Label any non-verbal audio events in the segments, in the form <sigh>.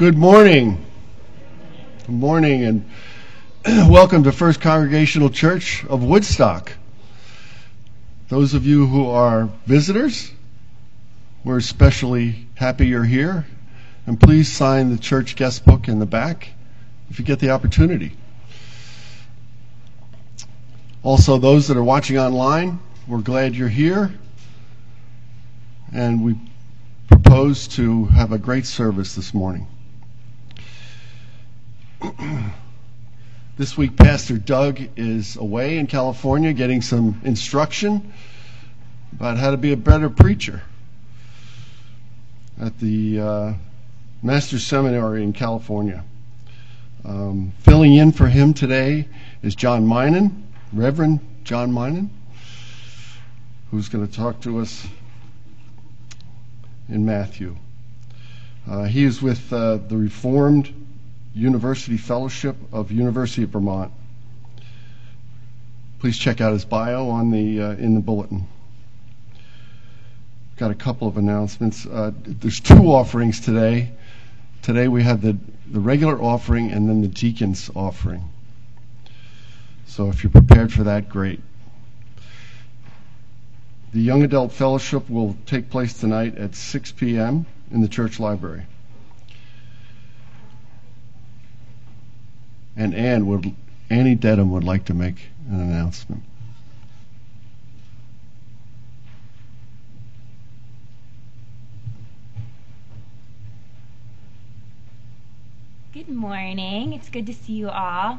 Good morning. Good morning, and <clears throat> welcome to First Congregational Church of Woodstock. Those of you who are visitors, we're especially happy you're here. And please sign the church guest book in the back if you get the opportunity. Also, those that are watching online, we're glad you're here. And we propose to have a great service this morning. This week, Pastor Doug is away in California getting some instruction about how to be a better preacher at the uh, Master's Seminary in California. Um, filling in for him today is John Meinen, Reverend John Meinen, who's going to talk to us in Matthew. Uh, he is with uh, the Reformed University Fellowship of University of Vermont. Please check out his bio on the uh, in the bulletin. Got a couple of announcements. Uh, there's two offerings today. Today we have the the regular offering and then the deacons offering. So if you're prepared for that, great. The Young Adult Fellowship will take place tonight at 6 p.m. in the church library. And Ann would Annie Dedham would like to make an announcement. Good morning. It's good to see you all.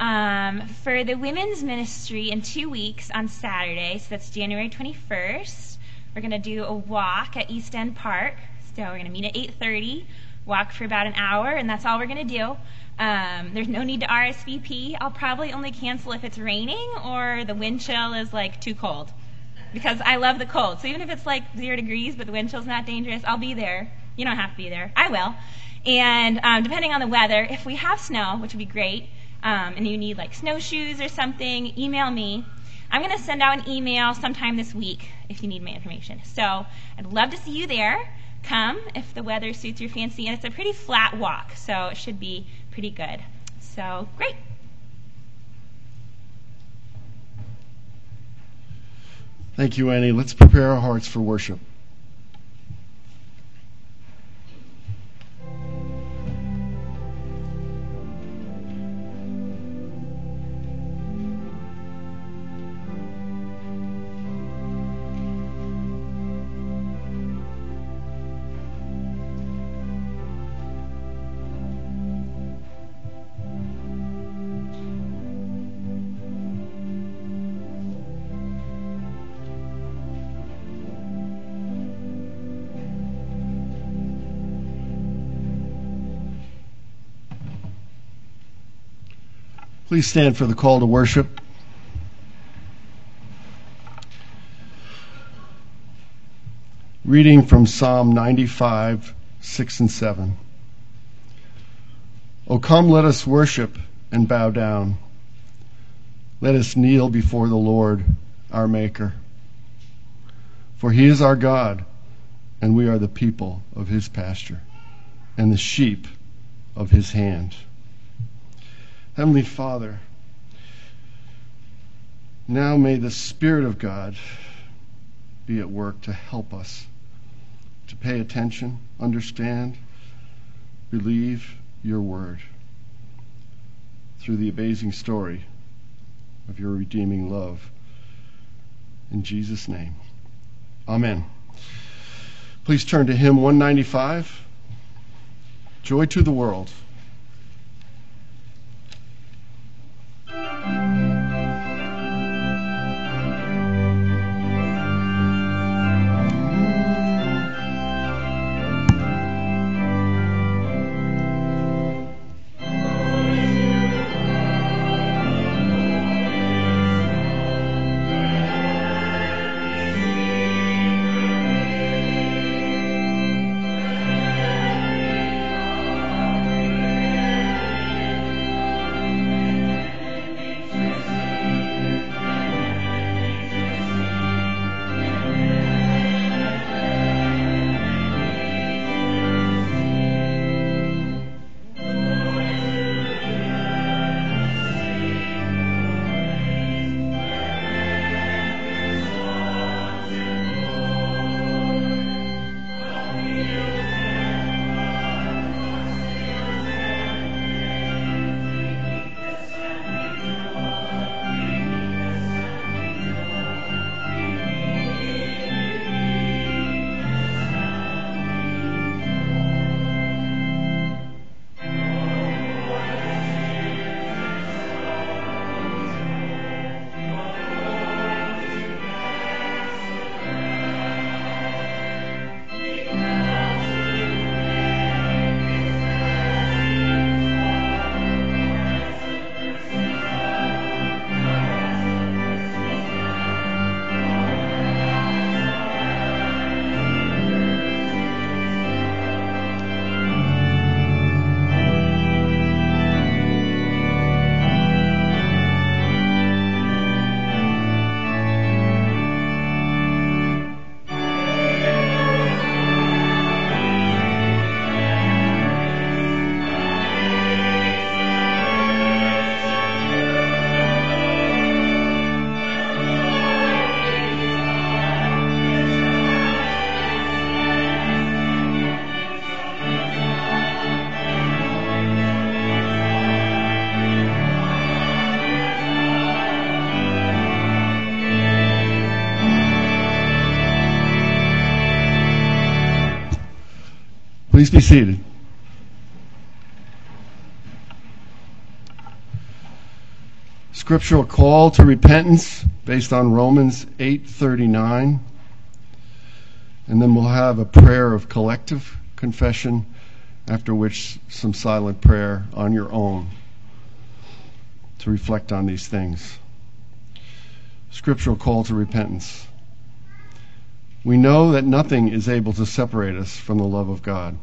Um, for the women's ministry in two weeks on Saturday, so that's January 21st, we're going to do a walk at East End Park. So we're going to meet at 8:30, walk for about an hour, and that's all we're going to do. Um, there's no need to RSVP. I'll probably only cancel if it's raining or the wind chill is like too cold. Because I love the cold. So even if it's like zero degrees but the wind chill's not dangerous, I'll be there. You don't have to be there. I will. And um, depending on the weather, if we have snow, which would be great, um, and you need like snowshoes or something, email me. I'm going to send out an email sometime this week if you need my information. So I'd love to see you there. Come if the weather suits your fancy. And it's a pretty flat walk, so it should be pretty good. So, great. Thank you, Annie. Let's prepare our hearts for worship. Please stand for the call to worship. Reading from Psalm 95, 6 and 7. O come, let us worship and bow down. Let us kneel before the Lord, our Maker. For he is our God, and we are the people of his pasture, and the sheep of his hand. Heavenly Father, now may the Spirit of God be at work to help us to pay attention, understand, believe your word through the amazing story of your redeeming love. In Jesus' name, Amen. Please turn to hymn 195 Joy to the World. Please be seated. Scriptural call to repentance based on Romans 8:39. And then we'll have a prayer of collective confession after which some silent prayer on your own to reflect on these things. Scriptural call to repentance. We know that nothing is able to separate us from the love of God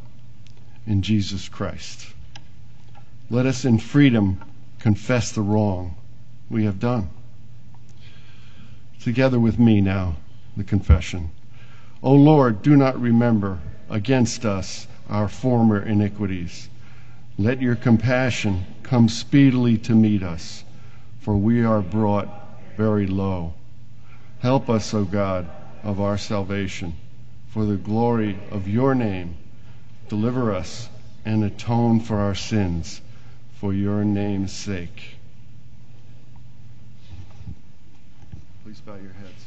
in Jesus Christ. Let us in freedom confess the wrong we have done. Together with me now, the confession. O Lord, do not remember against us our former iniquities. Let your compassion come speedily to meet us, for we are brought very low. Help us, O God, of our salvation, for the glory of your name. Deliver us and atone for our sins, for your name's sake. Please bow your heads.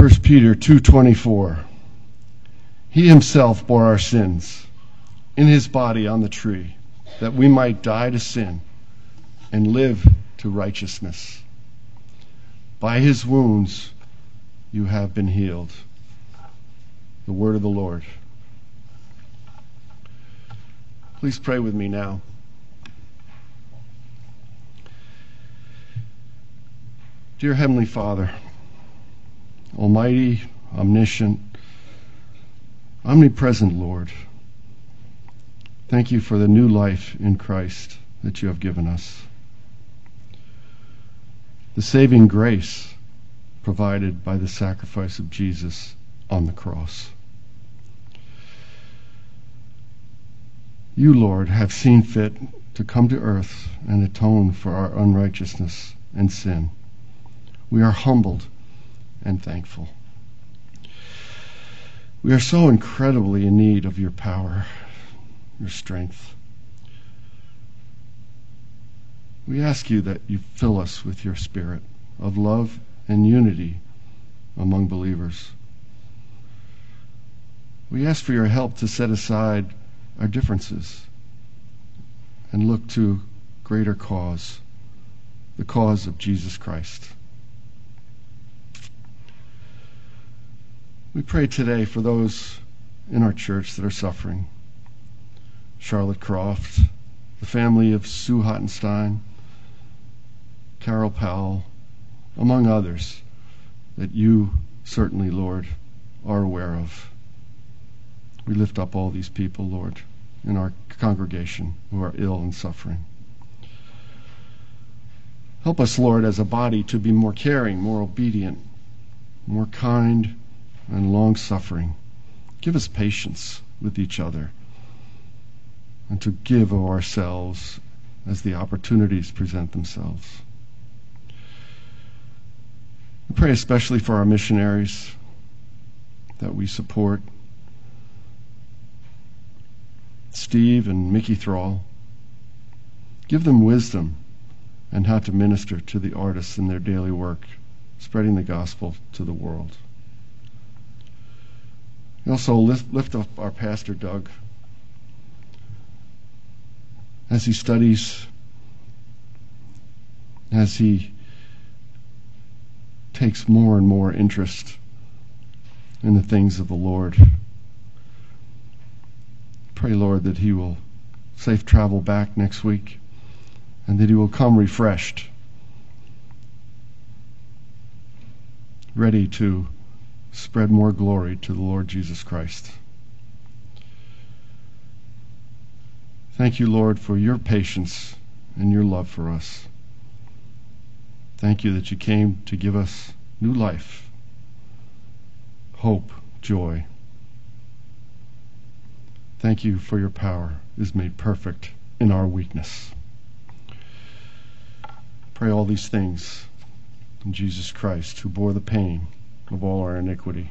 First Peter 2:24 He himself bore our sins in his body on the tree that we might die to sin and live to righteousness. By his wounds you have been healed. The word of the Lord. Please pray with me now. Dear Heavenly Father, Almighty, omniscient, omnipresent Lord, thank you for the new life in Christ that you have given us. The saving grace provided by the sacrifice of Jesus on the cross. You, Lord, have seen fit to come to earth and atone for our unrighteousness and sin. We are humbled and thankful. We are so incredibly in need of your power, your strength. We ask you that you fill us with your spirit of love and unity among believers. We ask for your help to set aside our differences and look to greater cause, the cause of Jesus Christ. We pray today for those in our church that are suffering. Charlotte Croft, the family of Sue Hottenstein, Carol Powell, among others that you certainly, Lord, are aware of. We lift up all these people, Lord, in our congregation who are ill and suffering. Help us, Lord, as a body to be more caring, more obedient, more kind, and long suffering. Give us patience with each other and to give of ourselves as the opportunities present themselves. We pray especially for our missionaries that we support. Steve and Mickey Thrall. Give them wisdom and how to minister to the artists in their daily work, spreading the gospel to the world. We also lift, lift up our pastor, Doug, as he studies, as he takes more and more interest in the things of the Lord. Pray, Lord, that he will safe travel back next week and that he will come refreshed, ready to spread more glory to the Lord Jesus Christ. Thank you, Lord, for your patience and your love for us. Thank you that you came to give us new life, hope, joy. Thank you for your power is made perfect in our weakness. Pray all these things in Jesus Christ, who bore the pain of all our iniquity.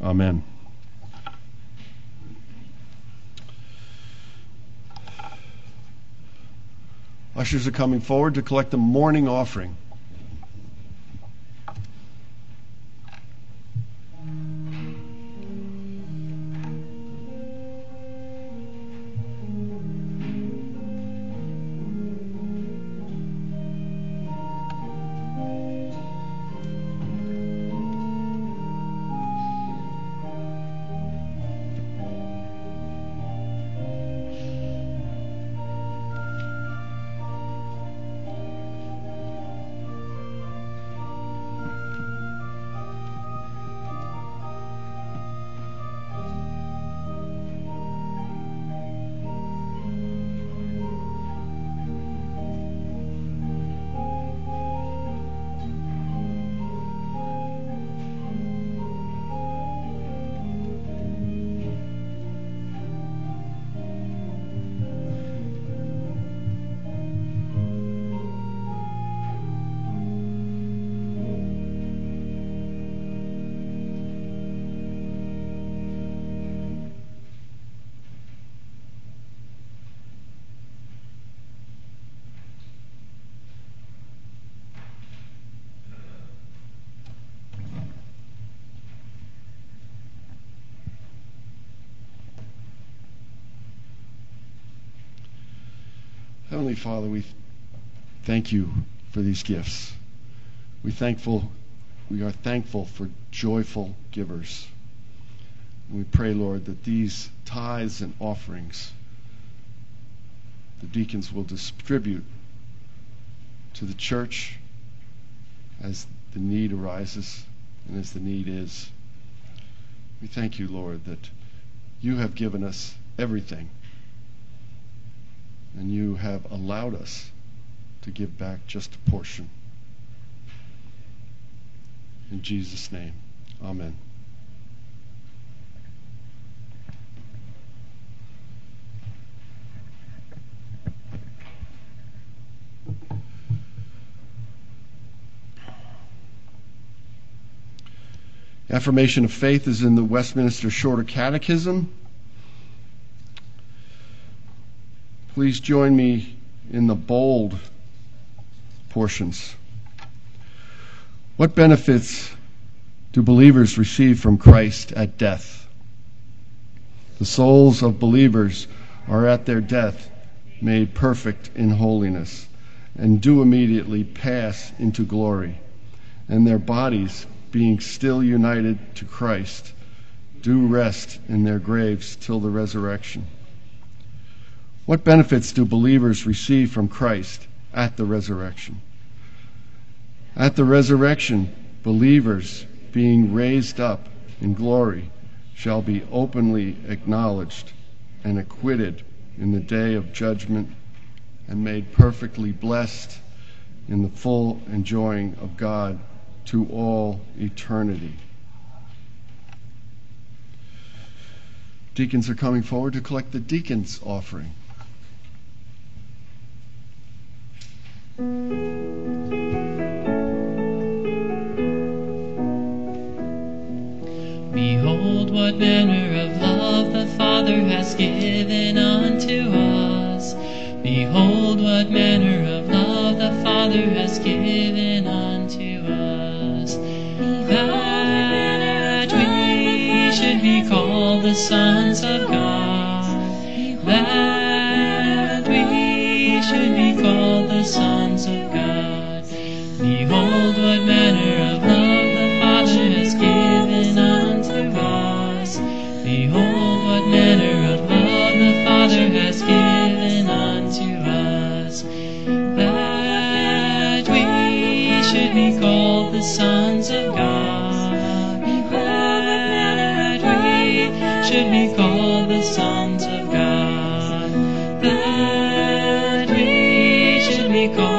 Amen. Ushers are coming forward to collect the morning offering. Father, we thank you for these gifts. We thankful we are thankful for joyful givers. We pray, Lord, that these tithes and offerings the deacons will distribute to the church as the need arises and as the need is. We thank you, Lord, that you have given us everything and you have allowed us to give back just a portion. In Jesus' name, amen. Affirmation of faith is in the Westminster Shorter Catechism. Please join me in the bold portions. What benefits do believers receive from Christ at death? The souls of believers are at their death made perfect in holiness and do immediately pass into glory, and their bodies, being still united to Christ, do rest in their graves till the resurrection. What benefits do believers receive from Christ at the resurrection? At the resurrection, believers being raised up in glory shall be openly acknowledged and acquitted in the day of judgment and made perfectly blessed in the full enjoying of God to all eternity. Deacons are coming forward to collect the deacon's offering. Behold, what manner of love the Father has given unto us. Behold, what manner of love the Father has given unto us. That we should be called the sons of God. We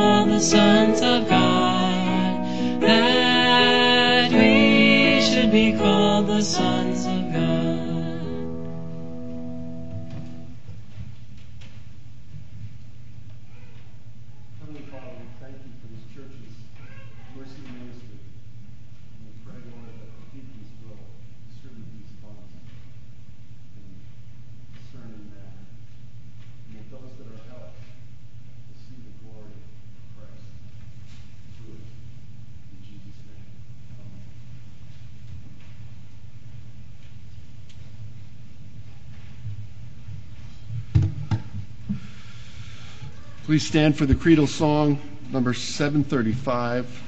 Please stand for the creedal song, number 735,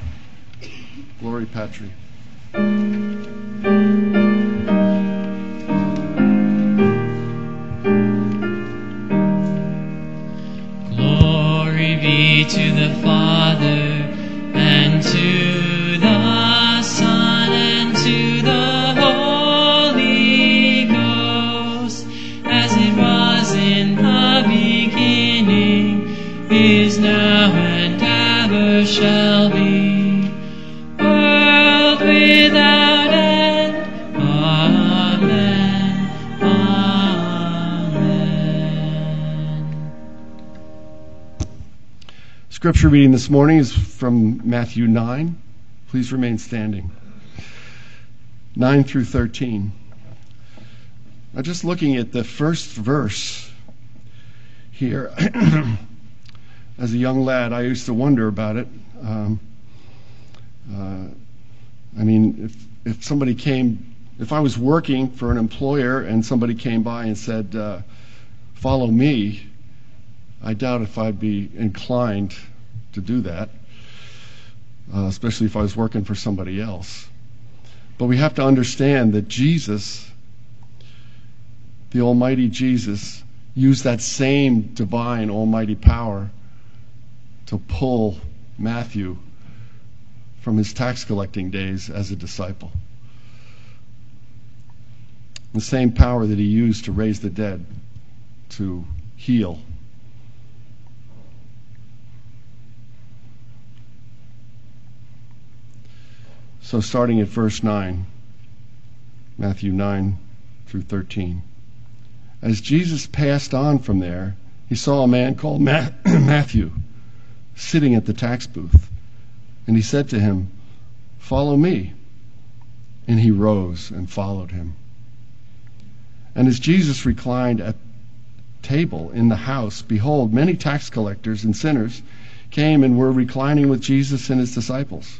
Gloria Patri. Glory be to the Father, Scripture reading this morning is from Matthew 9. Please remain standing. 9 through 13. Now, just looking at the first verse here, <clears throat> as a young lad, I used to wonder about it. Um, uh, I mean, if, if somebody came, if I was working for an employer and somebody came by and said, uh, Follow me, I doubt if I'd be inclined to do that, uh, especially if I was working for somebody else. But we have to understand that Jesus, the Almighty Jesus, used that same divine, almighty power to pull Matthew from his tax collecting days as a disciple. The same power that he used to raise the dead, to heal So, starting at verse 9, Matthew 9 through 13. As Jesus passed on from there, he saw a man called <clears throat> Matthew sitting at the tax booth. And he said to him, Follow me. And he rose and followed him. And as Jesus reclined at table in the house, behold, many tax collectors and sinners came and were reclining with Jesus and his disciples.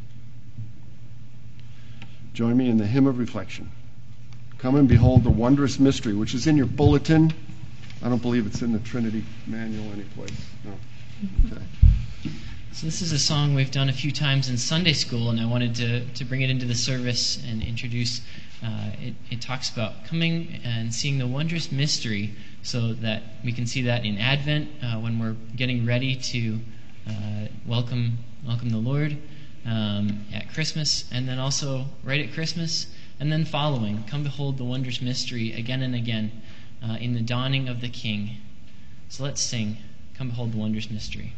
Join me in the hymn of reflection. Come and behold the wondrous mystery, which is in your bulletin. I don't believe it's in the Trinity Hymnal anyplace. No. Okay. So this is a song we've done a few times in Sunday school, and I wanted to, to bring it into the service and introduce. Uh, it, it talks about coming and seeing the wondrous mystery, so that we can see that in Advent uh, when we're getting ready to uh, welcome welcome the Lord um, at Christmas, and then also right at Christmas, and then following. Come behold the wondrous mystery again and again uh, in the dawning of the King. So let's sing. Come behold the wondrous mystery.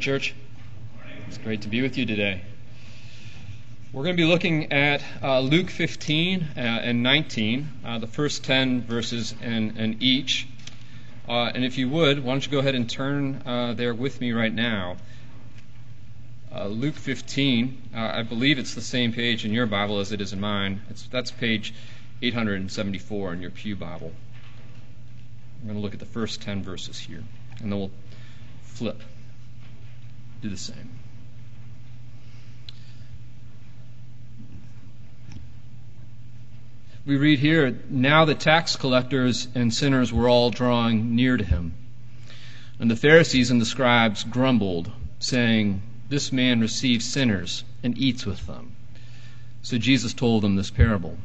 Morning, church. It's great to be with you today. We're going to be looking at uh, Luke 15 uh, and 19, uh, the first 10 verses in, in each. Uh, and if you would, why don't you go ahead and turn uh, there with me right now. Uh, Luke 15, I believe it's the same page in your Bible as it is in mine. It's, that's page 874 in your Pew Bible. We're going to look at the first 10 verses here, and then we'll flip do the same. We read here Now the tax collectors and sinners were all drawing near to him. And the Pharisees and the scribes grumbled, saying, This man receives sinners and eats with them. So Jesus told them this parable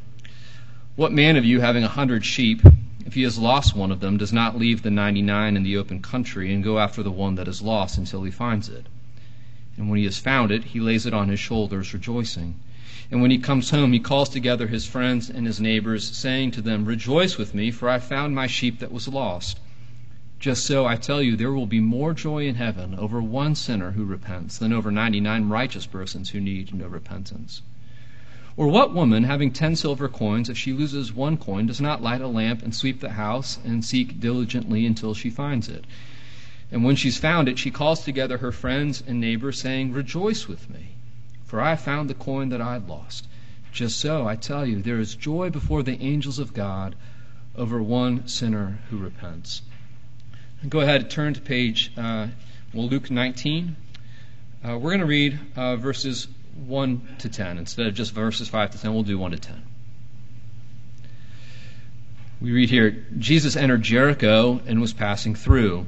What man of you, having a hundred sheep, if he has lost one of them, does not leave the ninety nine in the open country and go after the one that is lost until he finds it? And when he has found it, he lays it on his shoulders, rejoicing. And when he comes home, he calls together his friends and his neighbors, saying to them, Rejoice with me, for I found my sheep that was lost. Just so, I tell you, there will be more joy in heaven over one sinner who repents than over ninety nine righteous persons who need no repentance. Or what woman, having ten silver coins, if she loses one coin, does not light a lamp and sweep the house and seek diligently until she finds it? And when she's found it, she calls together her friends and neighbors, saying, Rejoice with me, for I have found the coin that I had lost. Just so, I tell you, there is joy before the angels of God over one sinner who repents. Go ahead and turn to page, uh, well, Luke 19. Uh, we're going to read uh, verses 1 to 10. Instead of just verses 5 to 10, we'll do 1 to 10. We read here Jesus entered Jericho and was passing through.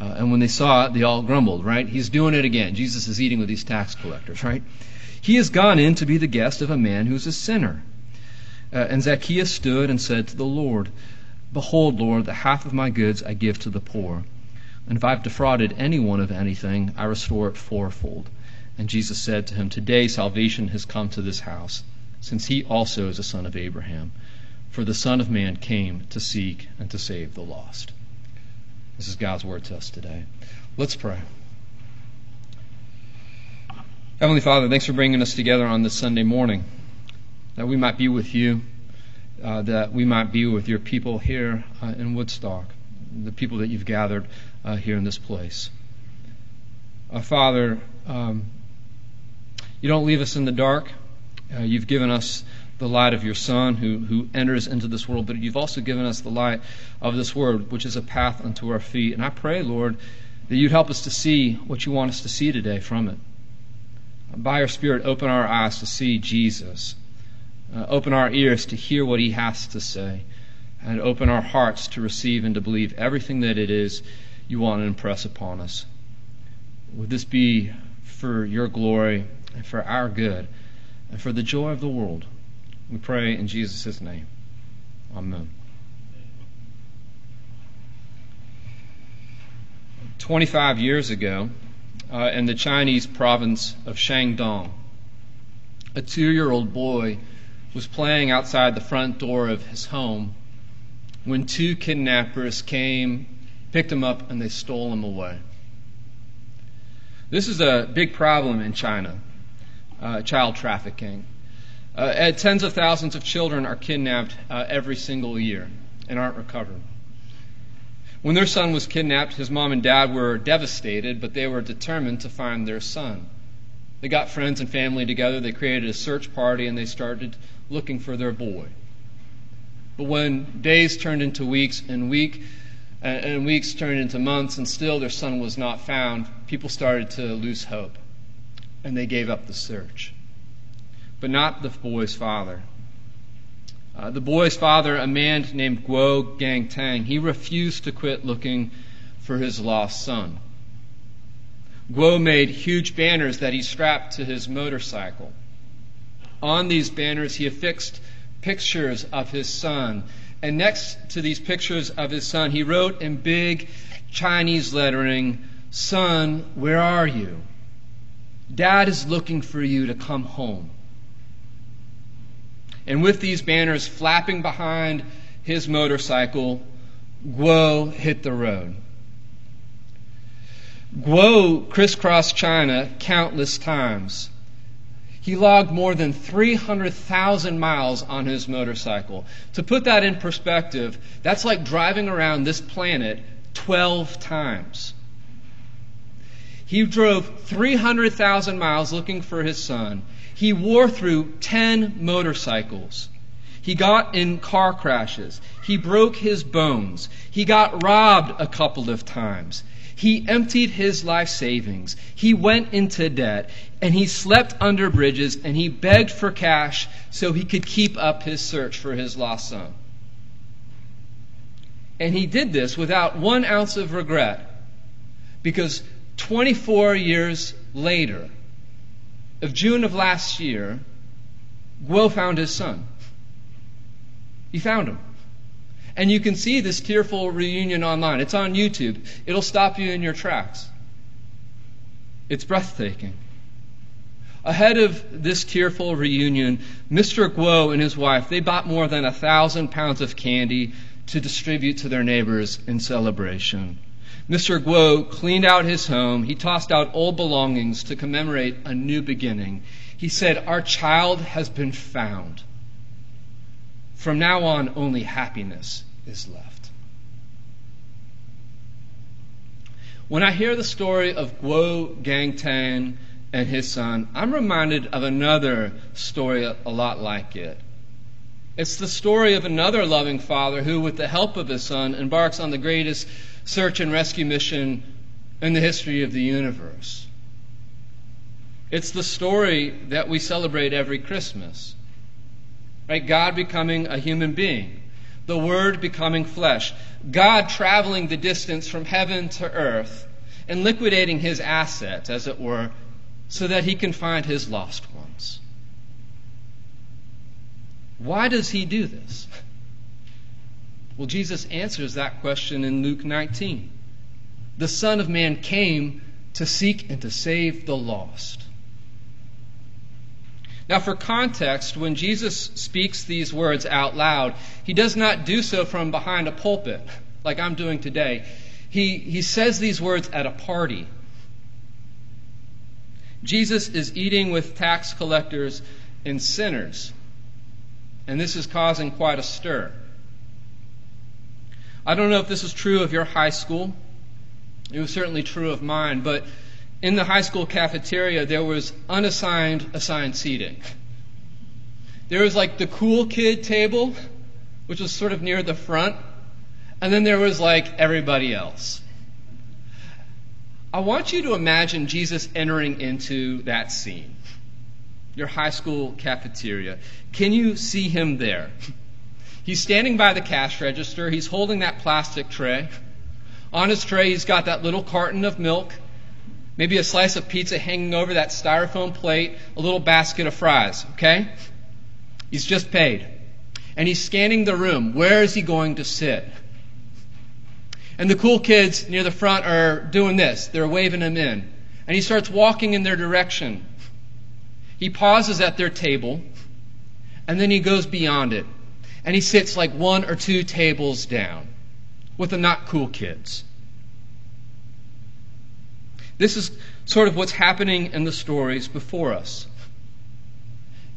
Uh, and when they saw it, they all grumbled, right? He's doing it again. Jesus is eating with these tax collectors, right? He has gone in to be the guest of a man who's a sinner. Uh, and Zacchaeus stood and said to the Lord, Behold, Lord, the half of my goods I give to the poor. And if I've defrauded anyone of anything, I restore it fourfold. And Jesus said to him, Today salvation has come to this house, since he also is a son of Abraham. For the Son of Man came to seek and to save the lost. This is God's word to us today. Let's pray. Heavenly Father, thanks for bringing us together on this Sunday morning, that we might be with you, uh, that we might be with your people here uh, in Woodstock, the people that you've gathered uh, here in this place. Uh, Father, um, you don't leave us in the dark. Uh, you've given us the light of your Son who, who enters into this world, but you've also given us the light of this word, which is a path unto our feet. And I pray, Lord, that you'd help us to see what you want us to see today from it. By your Spirit, open our eyes to see Jesus. Uh, open our ears to hear what he has to say. And open our hearts to receive and to believe everything that it is you want to impress upon us. Would this be for your glory and for our good and for the joy of the world? We pray in Jesus' name. Amen. 25 years ago, uh, in the Chinese province of Shandong, a two year old boy was playing outside the front door of his home when two kidnappers came, picked him up, and they stole him away. This is a big problem in China uh, child trafficking. Uh, tens of thousands of children are kidnapped uh, every single year and aren't recovered. When their son was kidnapped, his mom and dad were devastated, but they were determined to find their son. They got friends and family together, they created a search party, and they started looking for their boy. But when days turned into weeks and week and weeks turned into months and still their son was not found, people started to lose hope and they gave up the search. But not the boy's father. Uh, the boy's father, a man named Guo Gangtang, he refused to quit looking for his lost son. Guo made huge banners that he strapped to his motorcycle. On these banners, he affixed pictures of his son. And next to these pictures of his son, he wrote in big Chinese lettering, Son, where are you? Dad is looking for you to come home. And with these banners flapping behind his motorcycle, Guo hit the road. Guo crisscrossed China countless times. He logged more than 300,000 miles on his motorcycle. To put that in perspective, that's like driving around this planet 12 times. He drove 300,000 miles looking for his son. He wore through 10 motorcycles. He got in car crashes. He broke his bones. He got robbed a couple of times. He emptied his life savings. He went into debt. And he slept under bridges and he begged for cash so he could keep up his search for his lost son. And he did this without one ounce of regret because 24 years later, of June of last year, Guo found his son. He found him. And you can see this tearful reunion online. It's on YouTube. It'll stop you in your tracks. It's breathtaking. Ahead of this tearful reunion, Mr. Guo and his wife, they bought more than a thousand pounds of candy to distribute to their neighbors in celebration. Mr. Guo cleaned out his home. He tossed out old belongings to commemorate a new beginning. He said, Our child has been found. From now on, only happiness is left. When I hear the story of Guo Gangtang and his son, I'm reminded of another story a lot like it. It's the story of another loving father who, with the help of his son, embarks on the greatest search and rescue mission in the history of the universe. It's the story that we celebrate every Christmas. Right? God becoming a human being, the Word becoming flesh, God traveling the distance from heaven to earth and liquidating his assets, as it were, so that he can find his lost ones. Why does he do this? Well, Jesus answers that question in Luke 19. The Son of Man came to seek and to save the lost. Now, for context, when Jesus speaks these words out loud, he does not do so from behind a pulpit like I'm doing today. He, he says these words at a party. Jesus is eating with tax collectors and sinners, and this is causing quite a stir. I don't know if this is true of your high school. It was certainly true of mine, but in the high school cafeteria, there was unassigned assigned seating. There was like the cool kid table, which was sort of near the front, and then there was like everybody else. I want you to imagine Jesus entering into that scene, your high school cafeteria. Can you see him there? He's standing by the cash register. He's holding that plastic tray. On his tray, he's got that little carton of milk, maybe a slice of pizza hanging over that styrofoam plate, a little basket of fries, okay? He's just paid. And he's scanning the room. Where is he going to sit? And the cool kids near the front are doing this. They're waving him in. And he starts walking in their direction. He pauses at their table, and then he goes beyond it. And he sits like one or two tables down with the not cool kids. This is sort of what's happening in the stories before us.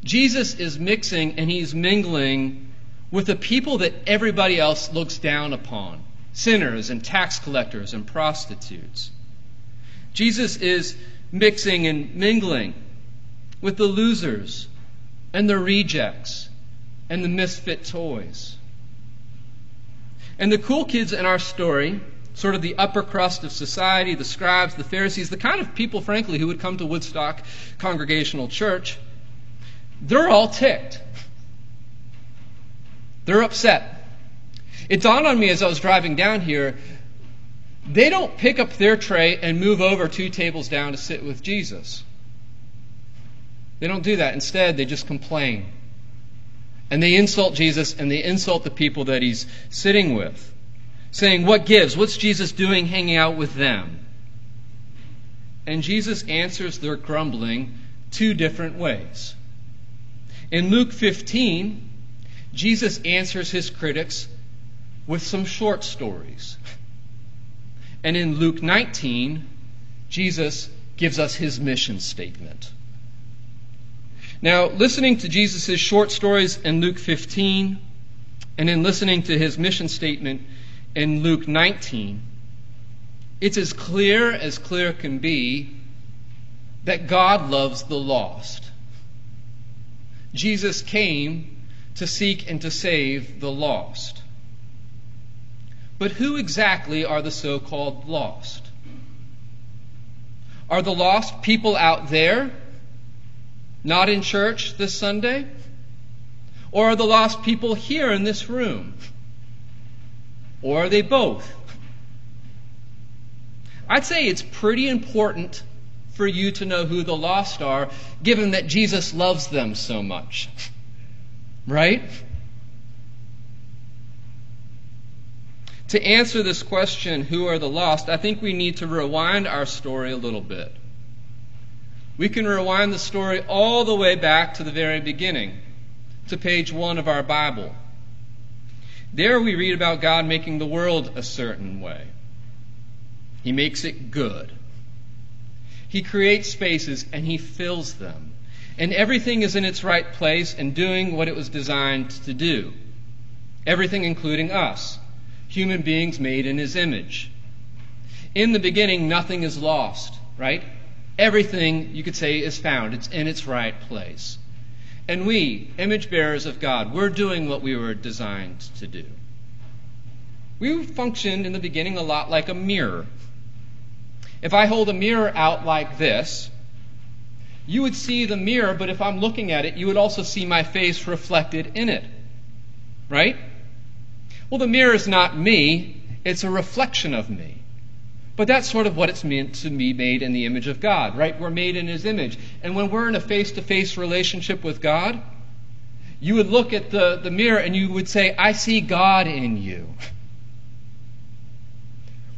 Jesus is mixing and he's mingling with the people that everybody else looks down upon sinners and tax collectors and prostitutes. Jesus is mixing and mingling with the losers and the rejects and the misfit toys. And the cool kids in our story, sort of the upper crust of society, the scribes, the Pharisees, the kind of people, frankly, who would come to Woodstock Congregational Church, they're all ticked. They're upset. It dawned on me as I was driving down here, they don't pick up their tray and move over two tables down to sit with Jesus. They don't do that. Instead, they just complain. And they insult Jesus and they insult the people that he's sitting with, saying, What gives? What's Jesus doing hanging out with them? And Jesus answers their grumbling two different ways. In Luke 15, Jesus answers his critics with some short stories. And in Luke 19, Jesus gives us his mission statement. Now, listening to Jesus' short stories in Luke 15, and in listening to his mission statement in Luke 19, it's as clear as clear can be that God loves the lost. Jesus came to seek and to save the lost. But who exactly are the so called lost? Are the lost people out there, not in church this Sunday? Or are the lost people here in this room? Or are they both? I'd say it's pretty important for you to know who the lost are, given that Jesus loves them so much. Right? To answer this question, who are the lost, I think we need to rewind our story a little bit. We can rewind the story all the way back to the very beginning, to page one of our Bible. There we read about God making the world a certain way. He makes it good. He creates spaces and he fills them. And everything is in its right place and doing what it was designed to do. Everything including us human beings made in his image. In the beginning, nothing is lost, right? Everything, you could say, is found. It's in its right place. And we, image bearers of God, we're doing what we were designed to do. We functioned in the beginning a lot like a mirror. If I hold a mirror out like this, you would see the mirror, but if I'm looking at it, you would also see my face reflected in it. Right? Well, the mirror is not me, it's a reflection of me. But that's sort of what it's meant to be made in the image of God, right? We're made in His image. And when we're in a face to face relationship with God, you would look at the, the mirror and you would say, I see God in you.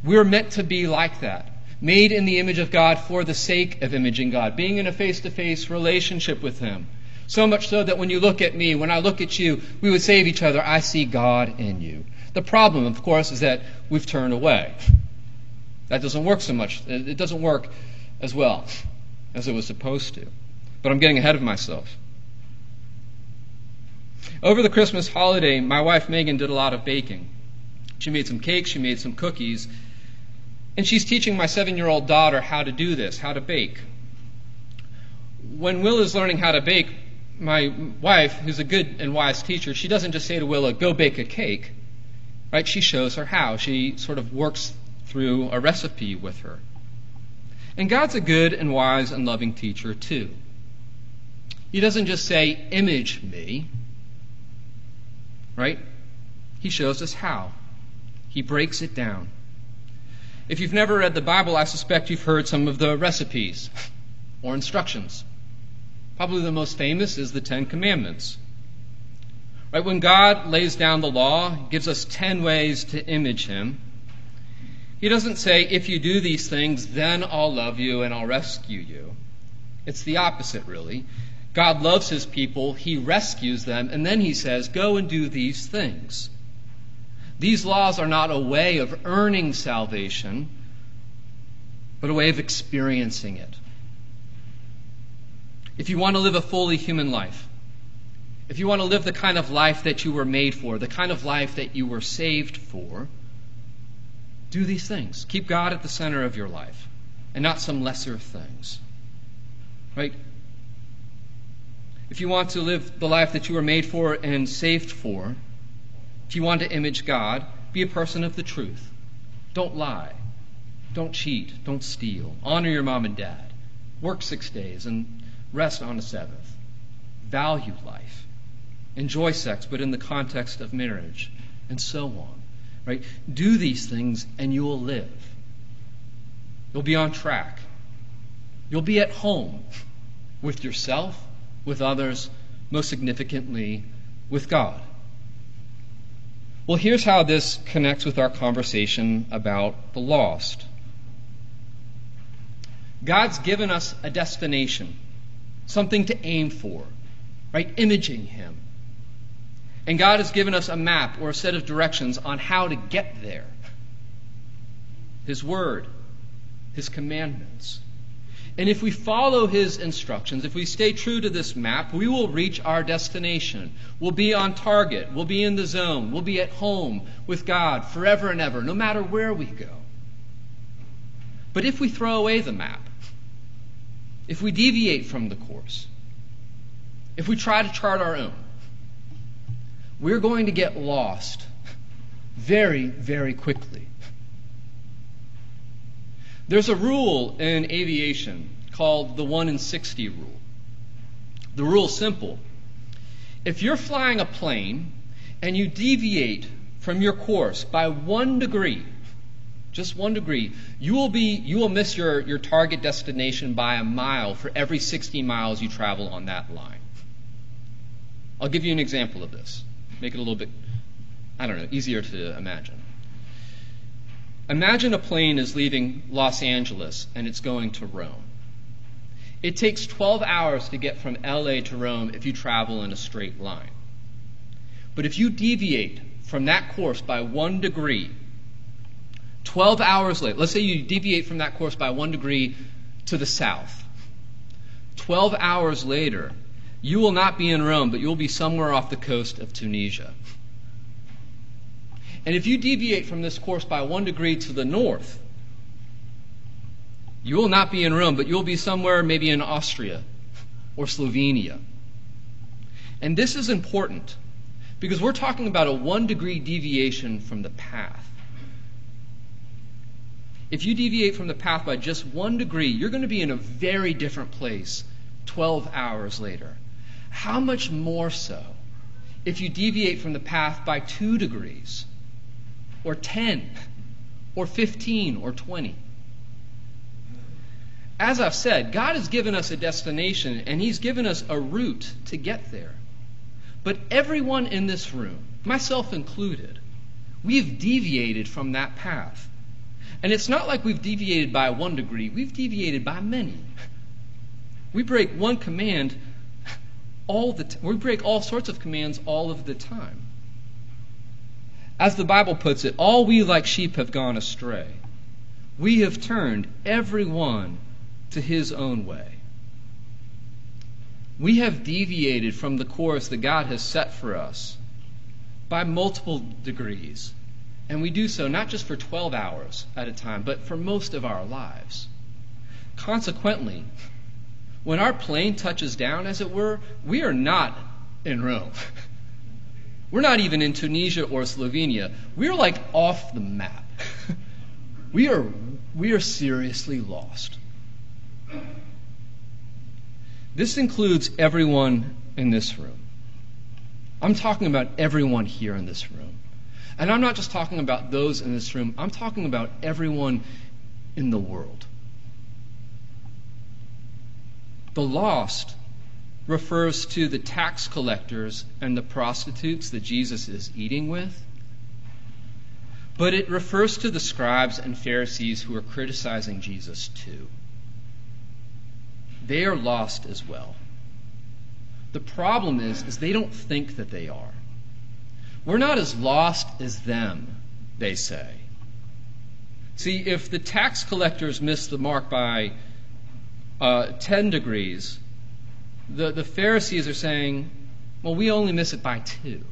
We're meant to be like that. Made in the image of God for the sake of imaging God, being in a face to face relationship with Him. So much so that when you look at me, when I look at you, we would say of each other, I see God in you. The problem, of course, is that we've turned away. That doesn't work so much. It doesn't work as well as it was supposed to. But I'm getting ahead of myself. Over the Christmas holiday, my wife Megan did a lot of baking. She made some cakes, she made some cookies, and she's teaching my seven year old daughter how to do this, how to bake. When Willa is learning how to bake, my wife, who's a good and wise teacher, she doesn't just say to Willa, go bake a cake. Right? She shows her how. She sort of works through a recipe with her. And God's a good and wise and loving teacher, too. He doesn't just say, image me, right? He shows us how. He breaks it down. If you've never read the Bible, I suspect you've heard some of the recipes or instructions. Probably the most famous is the Ten Commandments. Right? When God lays down the law, He gives us ten ways to image Him. He doesn't say, if you do these things, then I'll love you and I'll rescue you. It's the opposite, really. God loves His people, He rescues them, and then He says, go and do these things. These laws are not a way of earning salvation, but a way of experiencing it. If you want to live a fully human life, if you want to live the kind of life that you were made for, the kind of life that you were saved for, do these things. Keep God at the center of your life and not some lesser things. Right? If you want to live the life that you were made for and saved for, if you want to image God, be a person of the truth. Don't lie. Don't cheat. Don't steal. Honor your mom and dad. Work six days and rest on the seventh. Value life. Enjoy sex, but in the context of marriage, and so on. Right? Do these things and you will live. You'll be on track. You'll be at home with yourself, with others, most significantly with God. Well, here's how this connects with our conversation about the lost. God's given us a destination, something to aim for, right? Imaging Him. And God has given us a map or a set of directions on how to get there His Word, His commandments. And if we follow His instructions, if we stay true to this map, we will reach our destination. We'll be on target. We'll be in the zone. We'll be at home with God forever and ever, no matter where we go. But if we throw away the map, if we deviate from the course, if we try to chart our own, we're going to get lost very, very quickly. There's a rule in aviation called the 1 in 60 rule. The rule's simple. If you're flying a plane and you deviate from your course by one degree, just one degree, you will be you will miss your, your target destination by a mile for every 60 miles you travel on that line. I'll give you an example of this. Make it a little bit I don't know, easier to imagine. Imagine a plane is leaving Los Angeles and it's going to Rome. It takes 12 hours to get from LA to Rome if you travel in a straight line. But if you deviate from that course by one degree, 12 hours later, let's say you deviate from that course by one degree to the south. 12 hours later, you will not be in Rome, but you'll be somewhere off the coast of Tunisia. And if you deviate from this course by one degree to the north, you will not be in Rome, but you'll be somewhere maybe in Austria or Slovenia. And this is important because we're talking about a one degree deviation from the path. If you deviate from the path by just one degree, you're going to be in a very different place 12 hours later. How much more so if you deviate from the path by two degrees? or 10 or 15 or 20. As I've said, God has given us a destination and He's given us a route to get there. But everyone in this room, myself included, we've deviated from that path. And it's not like we've deviated by one degree, we've deviated by many. We break one command, all the t- we break all sorts of commands all of the time. As the Bible puts it, all we like sheep have gone astray. We have turned every one to his own way. We have deviated from the course that God has set for us by multiple degrees. And we do so not just for 12 hours at a time, but for most of our lives. Consequently, when our plane touches down, as it were, we are not in Rome. <laughs> We're not even in Tunisia or Slovenia. We're like off the map. <laughs> we are we are seriously lost. This includes everyone in this room. I'm talking about everyone here in this room. And I'm not just talking about those in this room, I'm talking about everyone in the world. The lost refers to the tax collectors and the prostitutes that Jesus is eating with. But it refers to the scribes and Pharisees who are criticizing Jesus too. They are lost as well. The problem is, is they don't think that they are. We're not as lost as them, they say. See, if the tax collectors miss the mark by uh, 10 degrees, the, the Pharisees are saying, well, we only miss it by two.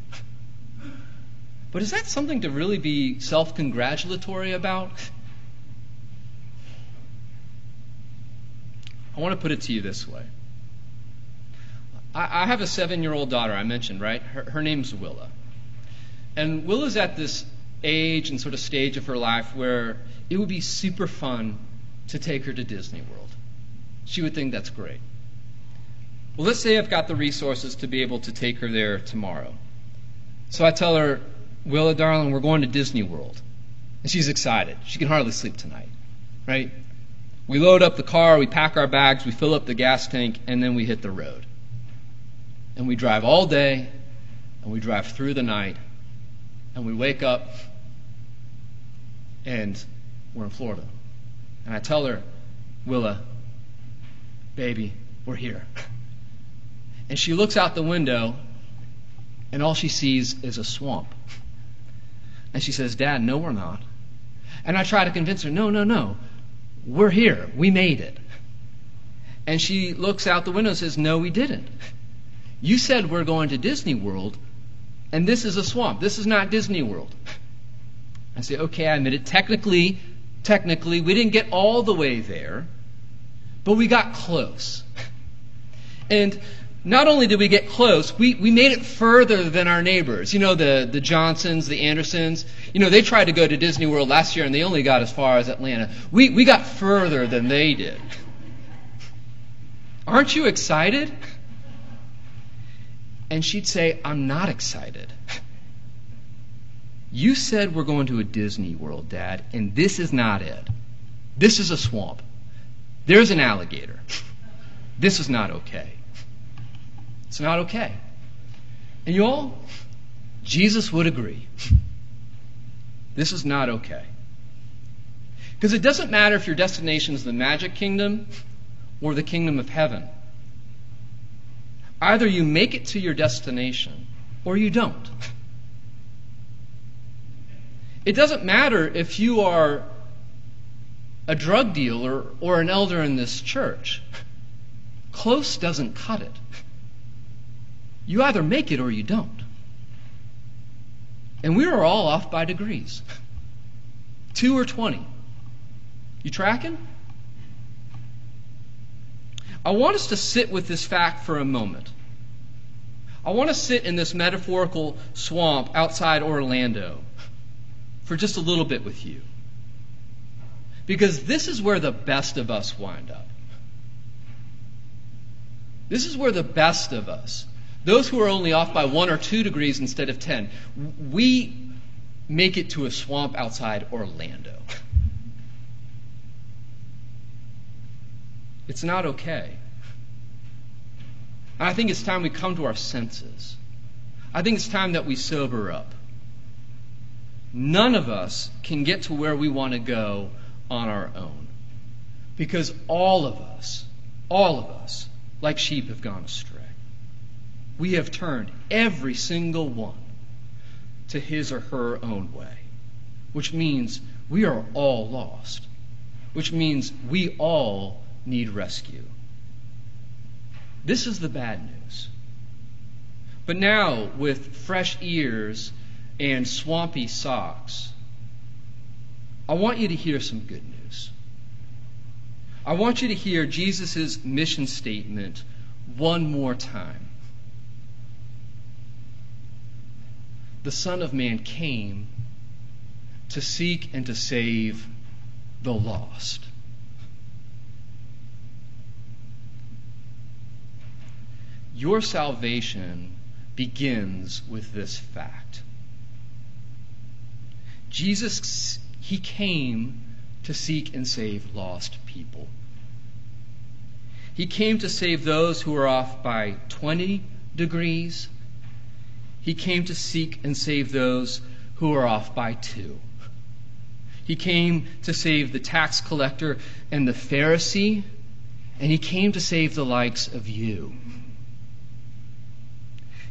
But is that something to really be self congratulatory about? I want to put it to you this way. I, I have a seven year old daughter, I mentioned, right? Her, her name's Willa. And Willa's at this age and sort of stage of her life where it would be super fun to take her to Disney World. She would think that's great. Well, let's say I've got the resources to be able to take her there tomorrow. So I tell her, Willa, darling, we're going to Disney World. And she's excited. She can hardly sleep tonight, right? We load up the car, we pack our bags, we fill up the gas tank, and then we hit the road. And we drive all day, and we drive through the night, and we wake up, and we're in Florida. And I tell her, Willa, baby, we're here. And she looks out the window, and all she sees is a swamp. And she says, Dad, no, we're not. And I try to convince her, no, no, no. We're here. We made it. And she looks out the window and says, No, we didn't. You said we're going to Disney World, and this is a swamp. This is not Disney World. I say, Okay, I admit it. Technically, technically, we didn't get all the way there, but we got close. And not only did we get close, we, we made it further than our neighbors. You know, the, the Johnsons, the Andersons. You know, they tried to go to Disney World last year and they only got as far as Atlanta. We, we got further than they did. Aren't you excited? And she'd say, I'm not excited. You said we're going to a Disney World, Dad, and this is not it. This is a swamp. There's an alligator. This is not okay. It's not okay. And you all, Jesus would agree. This is not okay. Because it doesn't matter if your destination is the magic kingdom or the kingdom of heaven. Either you make it to your destination or you don't. It doesn't matter if you are a drug dealer or an elder in this church. Close doesn't cut it. You either make it or you don't. And we are all off by degrees. Two or 20. You tracking? I want us to sit with this fact for a moment. I want to sit in this metaphorical swamp outside Orlando for just a little bit with you. Because this is where the best of us wind up. This is where the best of us those who are only off by one or two degrees instead of 10, we make it to a swamp outside Orlando. It's not okay. I think it's time we come to our senses. I think it's time that we sober up. None of us can get to where we want to go on our own. Because all of us, all of us, like sheep, have gone astray. we have turned every single one to his or her own way, which means we are all lost, which means we all need rescue. This is the bad news. But now, with fresh ears and swampy socks, I want you to hear some good news. I want you to hear Jesus' mission statement one more time. The Son of Man came to seek and to save the lost. Your salvation begins with this fact. Jesus, he came to seek and save lost people. He came to save those who were off by 20 degrees. He came to seek and save those who were off by two. He came to save the tax collector and the Pharisee, and he came to save the likes of you.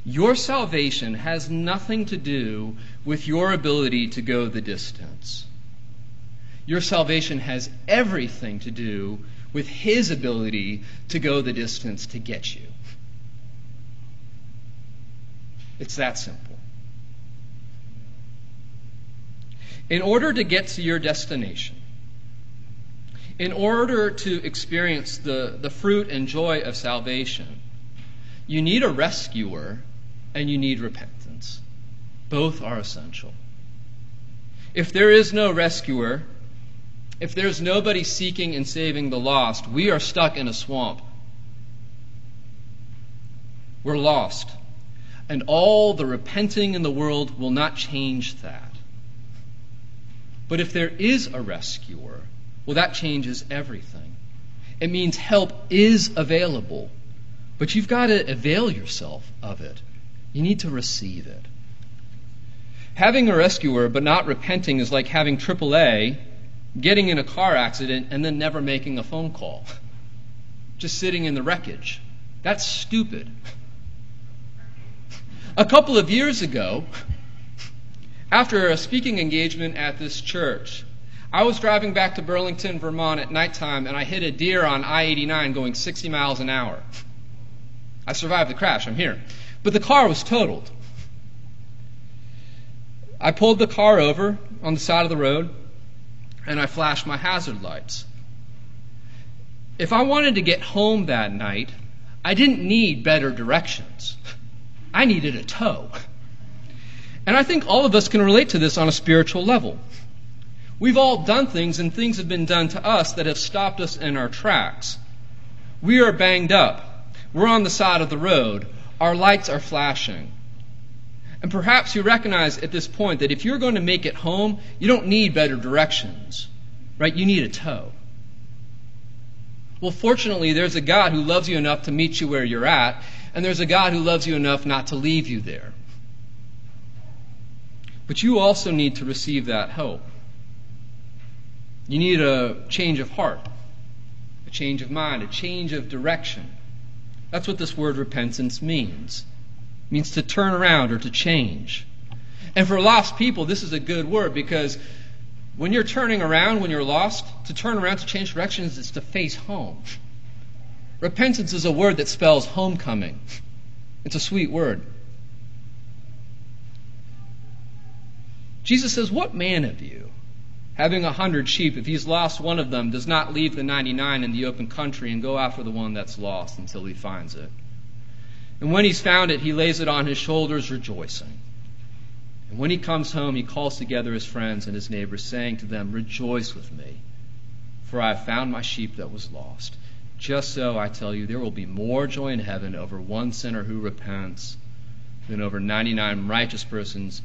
Your salvation has nothing to do with your ability to go the distance. Your salvation has everything to do with His ability to go the distance to get you. It's that simple. In order to get to your destination, in order to experience the, the fruit and joy of salvation, you need a rescuer and you need repentance. Both are essential. If there is no rescuer, if there's nobody seeking and saving the lost, we are stuck in a swamp. We're lost. And all the repenting in the world will not change that. But if there is a rescuer, well, that changes everything. It means help is available, but you've got to avail yourself of it. You need to receive it. Having a rescuer but not repenting is like having AAA, getting in a car accident, and then never making a phone call. <laughs> Just sitting in the wreckage. That's stupid. <laughs> A couple of years ago, <laughs> after a speaking engagement at this church, I was driving back to Burlington, Vermont at nighttime, and I hit a deer on I 89 going 60 miles an hour. I survived the crash. I'm here. But the car was totaled. I pulled the car over on the side of the road and I flashed my hazard lights. If I wanted to get home that night, I didn't need better directions. I needed a tow. And I think all of us can relate to this on a spiritual level. We've all done things, and things have been done to us that have stopped us in our tracks. We are banged up. We're on the side of the road. Our lights are flashing. And perhaps you recognize at this point that if you're going to make it home, you don't need better directions, right? You need a tow. Well, fortunately, there's a God who loves you enough to meet you where you're at, and there's a God who loves you enough not to leave you there. But you also need to receive that help. You need a change of heart, a change of mind, a change of direction. That's what this word repentance means. Means to turn around or to change. And for lost people, this is a good word because when you're turning around, when you're lost, to turn around to change directions is to face home. Repentance is a word that spells homecoming. It's a sweet word. Jesus says, What man of you, having a hundred sheep, if he's lost one of them, does not leave the 99 in the open country and go after the one that's lost until he finds it. And when he's found it, he lays it on his shoulders, rejoicing. And when he comes home, he calls together his friends and his neighbors, saying to them, Rejoice with me, for I have found my sheep that was lost. Just so, I tell you, there will be more joy in heaven over one sinner who repents than over 99 righteous persons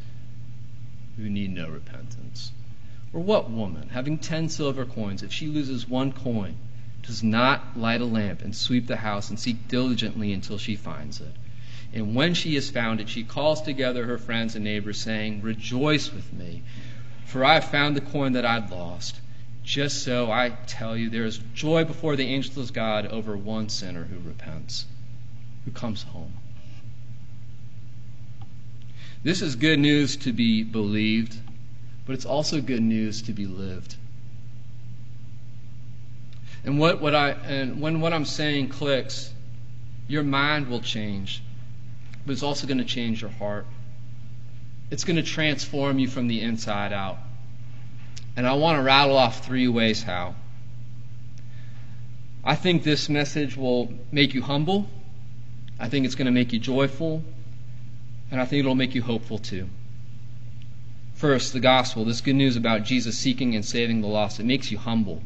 who need no repentance. Or what woman, having ten silver coins, if she loses one coin, does not light a lamp and sweep the house and seek diligently until she finds it? And when she has found it, she calls together her friends and neighbors, saying, Rejoice with me, for I have found the coin that I'd lost. Just so, I tell you, there is joy before the angels of God over one sinner who repents, who comes home. This is good news to be believed, but it's also good news to be lived. And what, what I and when what I'm saying clicks, your mind will change, but it's also going to change your heart. It's going to transform you from the inside out. And I want to rattle off three ways how. I think this message will make you humble. I think it's going to make you joyful. And I think it'll make you hopeful too. First, the gospel, this good news about Jesus seeking and saving the lost, it makes you humble.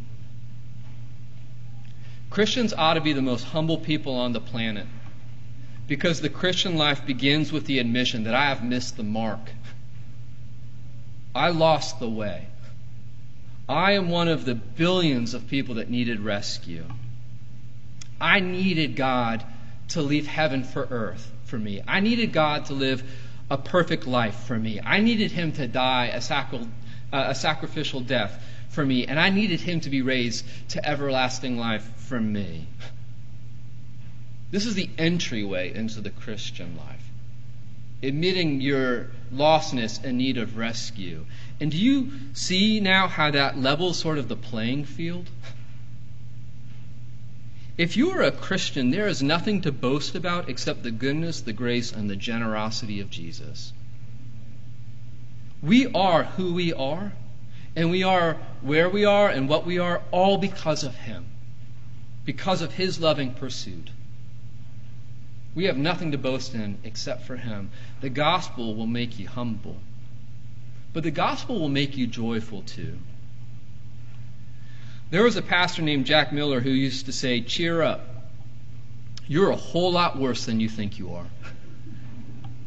Christians ought to be the most humble people on the planet because the Christian life begins with the admission that I have missed the mark. I lost the way. I am one of the billions of people that needed rescue. I needed God to leave heaven for earth for me. I needed God to live a perfect life for me. I needed Him to die a, sacri- uh, a sacrificial death for me, and I needed Him to be raised to everlasting life for me. This is the entryway into the Christian life. Admitting your lostness and need of rescue. And do you see now how that levels sort of the playing field? If you are a Christian, there is nothing to boast about except the goodness, the grace, and the generosity of Jesus. We are who we are, and we are where we are and what we are, all because of Him, because of His loving pursuit. We have nothing to boast in except for Him. The gospel will make you humble, but the gospel will make you joyful too. There was a pastor named Jack Miller who used to say, Cheer up. You're a whole lot worse than you think you are.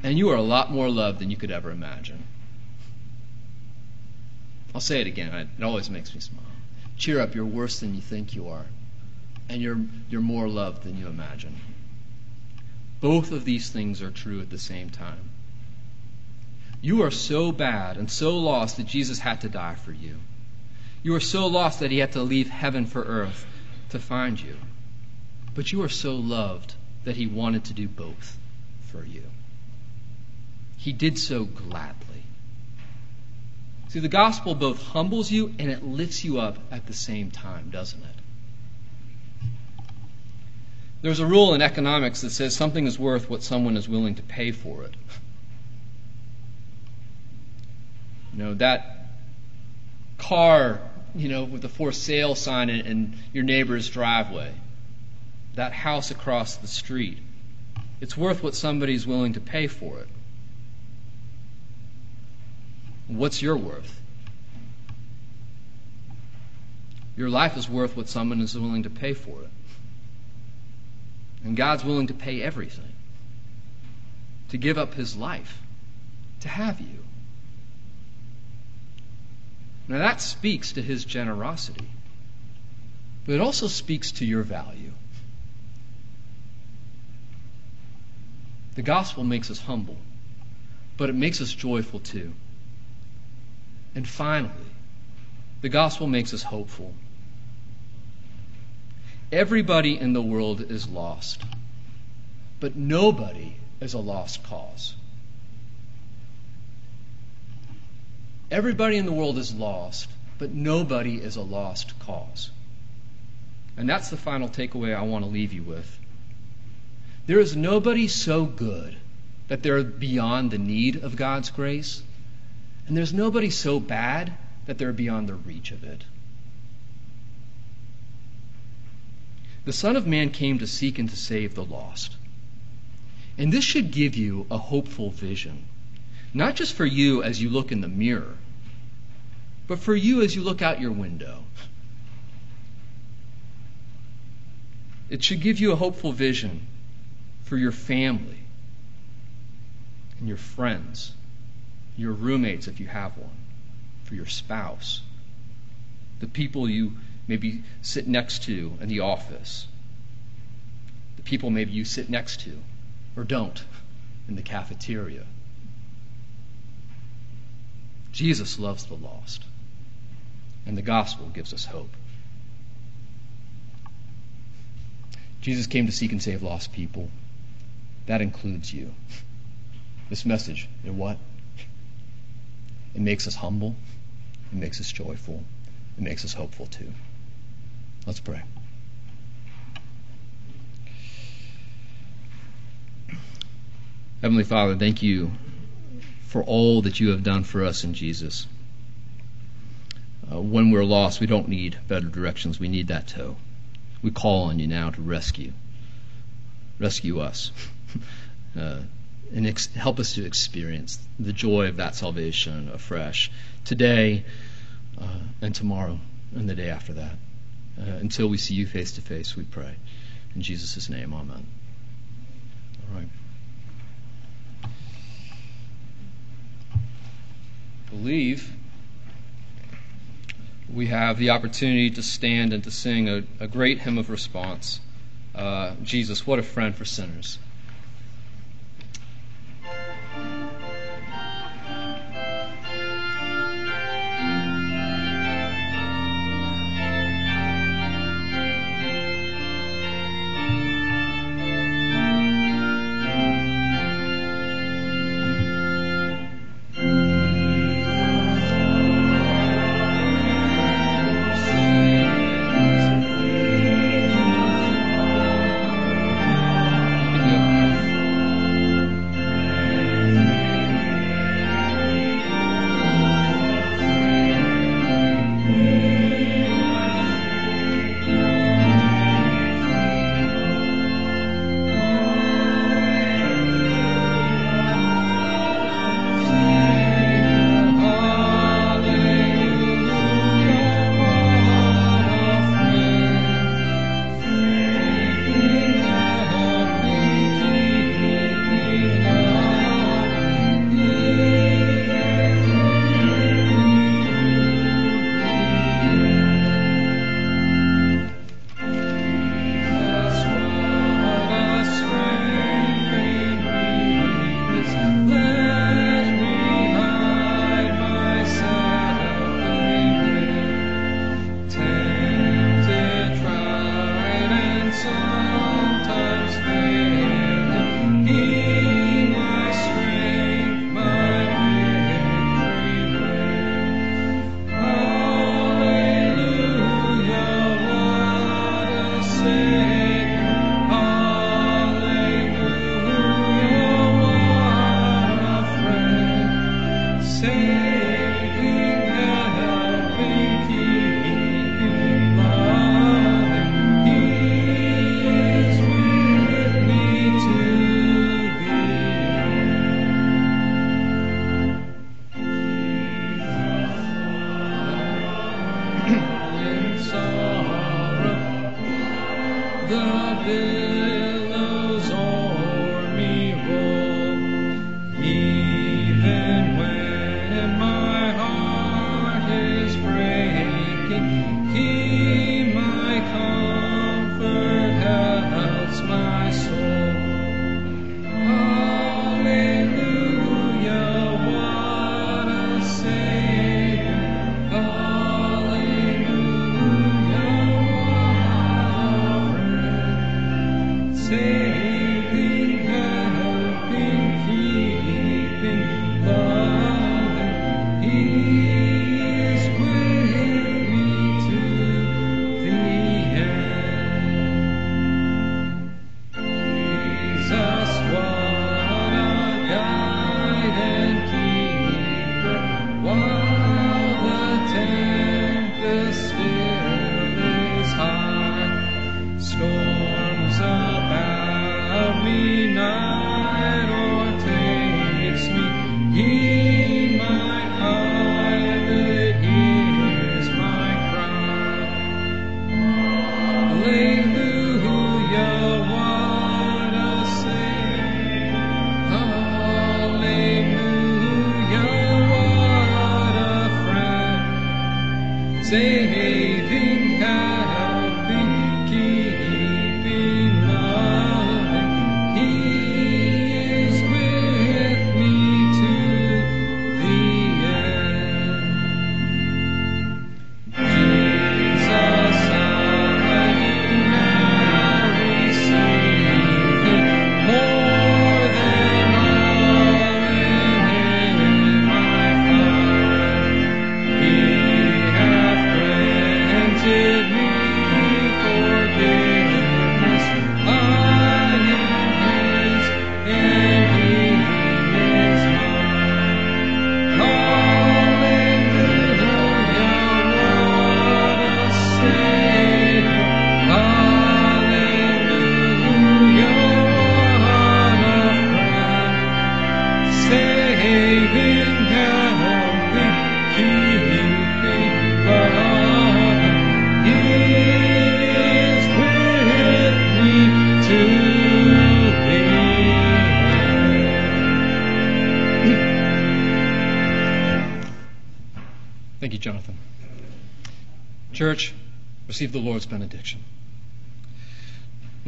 And you are a lot more loved than you could ever imagine. I'll say it again. It always makes me smile. Cheer up. You're worse than you think you are. And you're, you're more loved than you imagine. Both of these things are true at the same time. You are so bad and so lost that Jesus had to die for you. You are so lost that he had to leave heaven for earth to find you. But you are so loved that he wanted to do both for you. He did so gladly. See, the gospel both humbles you and it lifts you up at the same time, doesn't it? There's a rule in economics that says something is worth what someone is willing to pay for it. You know, that car, you know, with the for sale sign in, in your neighbor's driveway, that house across the street, it's worth what somebody's willing to pay for it. What's your worth? Your life is worth what someone is willing to pay for it. And God's willing to pay everything, to give up his life, to have you. Now that speaks to his generosity, but it also speaks to your value. The gospel makes us humble, but it makes us joyful too. And finally, the gospel makes us hopeful. Everybody in the world is lost, but nobody is a lost cause. Everybody in the world is lost, but nobody is a lost cause. And that's the final takeaway I want to leave you with. There is nobody so good that they're beyond the need of God's grace, and there's nobody so bad that they're beyond the reach of it. The Son of Man came to seek and to save the lost. And this should give you a hopeful vision, not just for you as you look in the mirror, but for you as you look out your window. It should give you a hopeful vision for your family and your friends, your roommates if you have one, for your spouse, the people you maybe sit next to in the office, the people maybe you sit next to or don't in the cafeteria. Jesus loves the lost, and the gospel gives us hope. Jesus came to seek and save lost people. That includes you. This message, know what? It makes us humble. It makes us joyful. It makes us hopeful too. Let's pray. Heavenly Father, thank you for all that you have done for us in Jesus. Uh, when we're lost, we don't need better directions. We need that tow. We call on you now to rescue. Rescue us. <laughs> uh, and ex- help us to experience the joy of that salvation afresh today uh, and tomorrow and the day after that. Uh, until we see you face to face, we pray. In Jesus' name, amen. All right. believe we have the opportunity to stand and to sing a, a great hymn of response. Uh, Jesus, what a friend for sinners.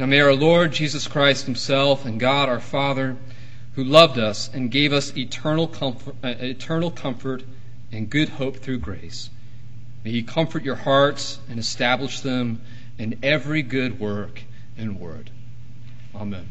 Now may our Lord Jesus Christ Himself and God our Father, who loved us and gave us eternal comfort, uh, eternal comfort and good hope through grace, may He comfort your hearts and establish them in every good work and word. Amen.